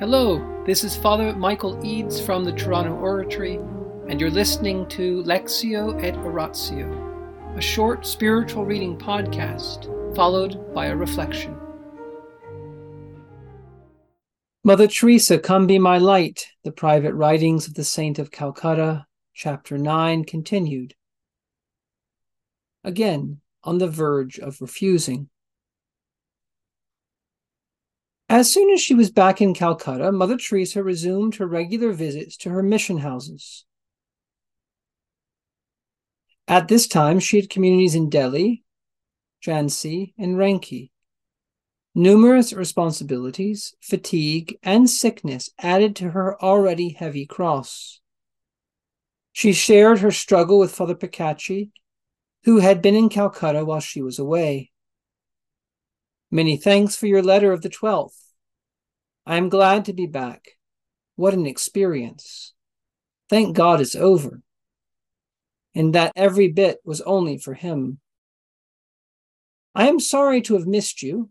Hello, this is Father Michael Eads from the Toronto Oratory, and you're listening to Lectio et Oratio, a short spiritual reading podcast followed by a reflection. Mother Teresa, Come Be My Light, the Private Writings of the Saint of Calcutta, Chapter 9, continued. Again, on the verge of refusing. As soon as she was back in Calcutta, Mother Teresa resumed her regular visits to her mission houses. At this time, she had communities in Delhi, Jhansi, and Ranchi. Numerous responsibilities, fatigue, and sickness added to her already heavy cross. She shared her struggle with Father Picachy, who had been in Calcutta while she was away. Many thanks for your letter of the 12th. I am glad to be back. What an experience. Thank God it's over. And that every bit was only for him. I am sorry to have missed you.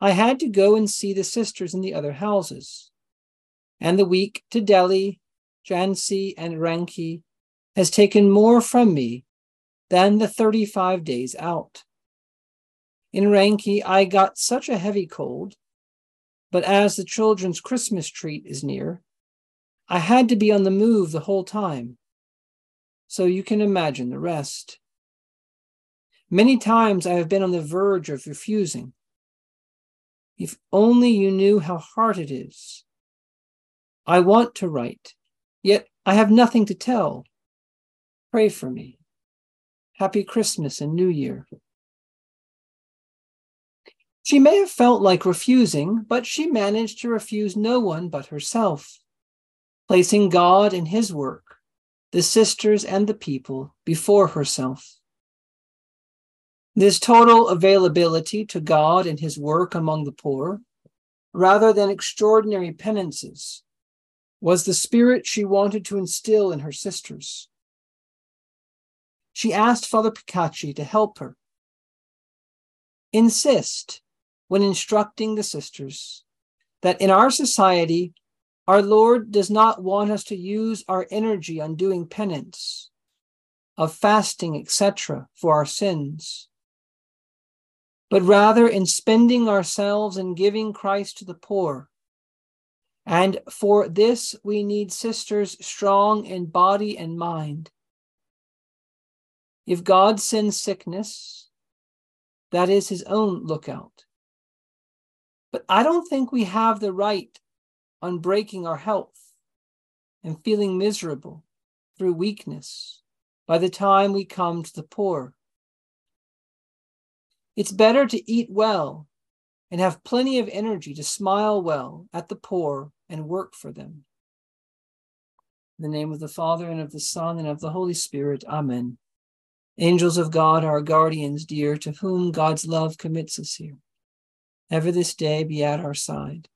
I had to go and see the sisters in the other houses. And the week to Delhi, Jhansi, and Ranchi has taken more from me than the 35 days out. In Ranchi, I got such a heavy cold, but as the children's Christmas treat is near, I had to be on the move the whole time. So you can imagine the rest. Many times I have been on the verge of refusing. If only you knew how hard it is. I want to write, yet I have nothing to tell. Pray for me. Happy Christmas and New Year. She may have felt like refusing, but she managed to refuse no one but herself, placing God and His work, the sisters and the people before herself. This total availability to God and His work among the poor, rather than extraordinary penances, was the spirit she wanted to instill in her sisters. She asked Father Picachy to help her. Insist when instructing the sisters that in our society, our Lord does not want us to use our energy on doing penance, of fasting, etc., for our sins, but rather in spending ourselves in giving Christ to the poor. And for this, we need sisters strong in body and mind. If God sends sickness, that is his own lookout. But I don't think we have the right on breaking our health and feeling miserable through weakness by the time we come to the poor. It's better to eat well and have plenty of energy to smile well at the poor and work for them. In the name of the Father and of the Son and of the Holy Spirit, Amen. Angels of God, our guardians dear, to whom God's love commits us here ever this day be at our side,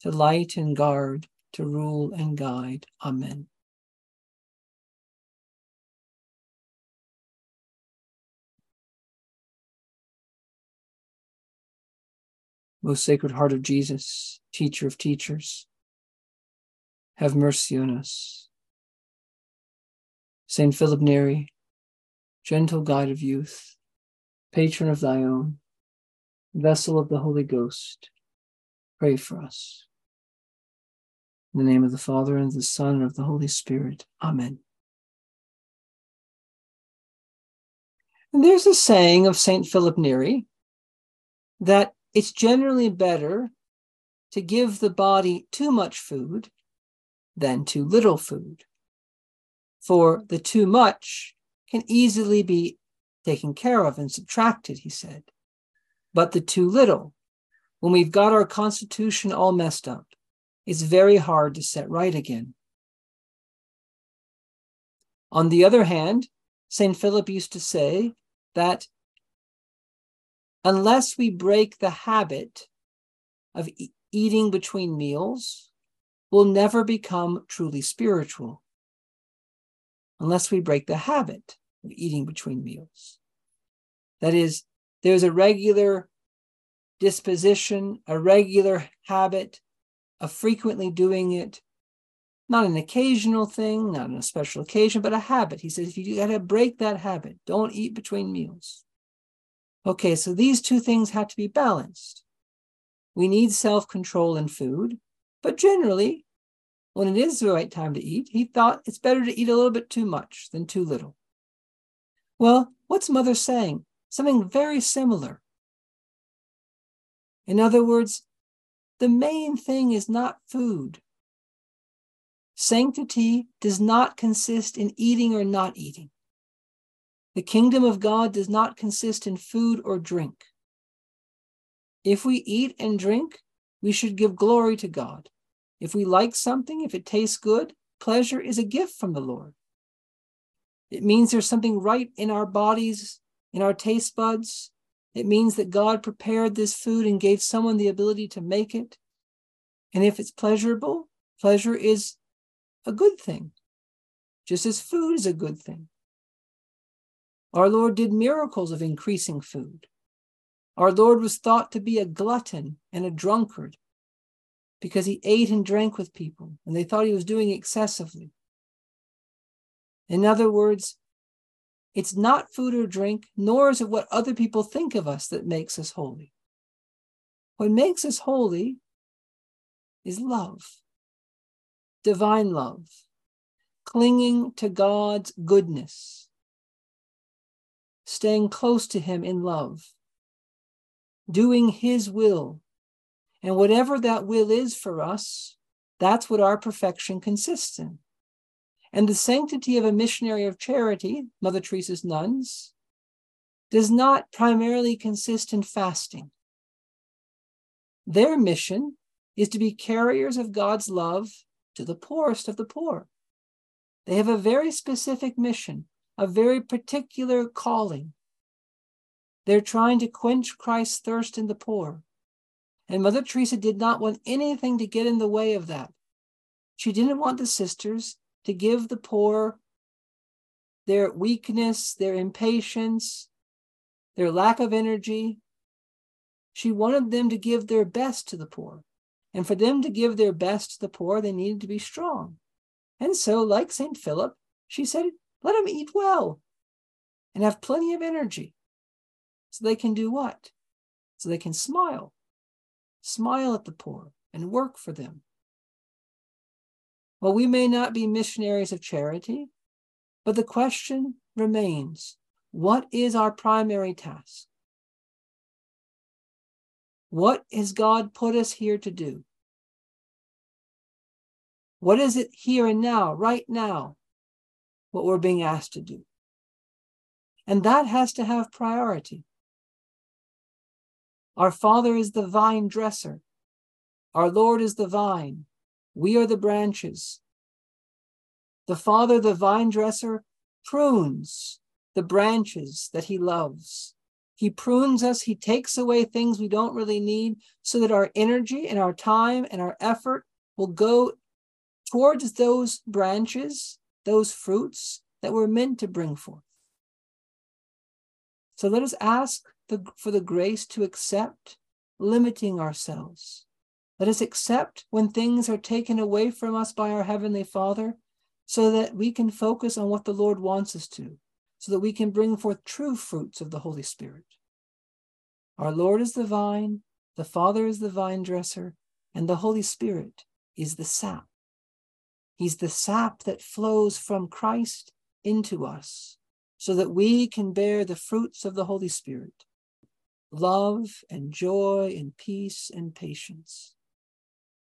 to light and guard, to rule and guide. Amen. Most Sacred Heart of Jesus, Teacher of teachers, have mercy on us. Saint Philip Neri, gentle guide of youth, patron of thy own, vessel of the Holy Ghost, pray for us. In the name of the Father, and of the Son, and of the Holy Spirit. Amen. And there's a saying of St. Philip Neri that it's generally better to give the body too much food than too little food. For the too much can easily be taken care of and subtracted, he said but the too little. When we've got our constitution all messed up, it's very hard to set right again. On the other hand, St. Philip used to say that unless we break the habit of e- eating between meals, we'll never become truly spiritual. Unless we break the habit of eating between meals. That is, there's a regular disposition, a regular habit of frequently doing it, not an occasional thing, not on a special occasion, but a habit. He says, if you got to break that habit, don't eat between meals. Okay, so these two things have to be balanced. We need self control in food, but generally, when it is the right time to eat, he thought it's better to eat a little bit too much than too little. Well, what's mother saying? Something very similar. In other words, the main thing is not food. Sanctity does not consist in eating or not eating. The kingdom of God does not consist in food or drink. If we eat and drink, we should give glory to God. If we like something, if it tastes good, pleasure is a gift from the Lord. It means there's something right in our bodies, in our taste buds. It means that God prepared this food and gave someone the ability to make it. And if it's pleasurable, pleasure is a good thing, just as food is a good thing. Our Lord did miracles of increasing food. Our Lord was thought to be a glutton and a drunkard because he ate and drank with people and they thought he was doing excessively. In other words, it's not food or drink, nor is it what other people think of us that makes us holy. What makes us holy is love, divine love, clinging to God's goodness, staying close to Him in love, doing His will. And whatever that will is for us, that's what our perfection consists in. And the sanctity of a missionary of charity, Mother Teresa's nuns, does not primarily consist in fasting. Their mission is to be carriers of God's love to the poorest of the poor. They have a very specific mission, a very particular calling. They're trying to quench Christ's thirst in the poor. And Mother Teresa did not want anything to get in the way of that. She didn't want the sisters to give the poor their weakness, their impatience, their lack of energy. She wanted them to give their best to the poor. And for them to give their best to the poor, they needed to be strong. And so, like St. Philip, she said, let them eat well and have plenty of energy. So they can do what? So they can smile, smile at the poor and work for them. Well, we may not be missionaries of charity, but the question remains what is our primary task? What has God put us here to do? What is it here and now, right now, what we're being asked to do? And that has to have priority. Our Father is the vine dresser. Our Lord is the vine. We are the branches. The Father, the vine dresser, prunes the branches that he loves. He prunes us, he takes away things we don't really need so that our energy and our time and our effort will go towards those branches, those fruits that we're meant to bring forth. So let us ask the, for the grace to accept limiting ourselves let us accept when things are taken away from us by our Heavenly Father so that we can focus on what the Lord wants us to, so that we can bring forth true fruits of the Holy Spirit. Our Lord is the vine, the Father is the vine dresser, and the Holy Spirit is the sap. He's the sap that flows from Christ into us so that we can bear the fruits of the Holy Spirit love and joy and peace and patience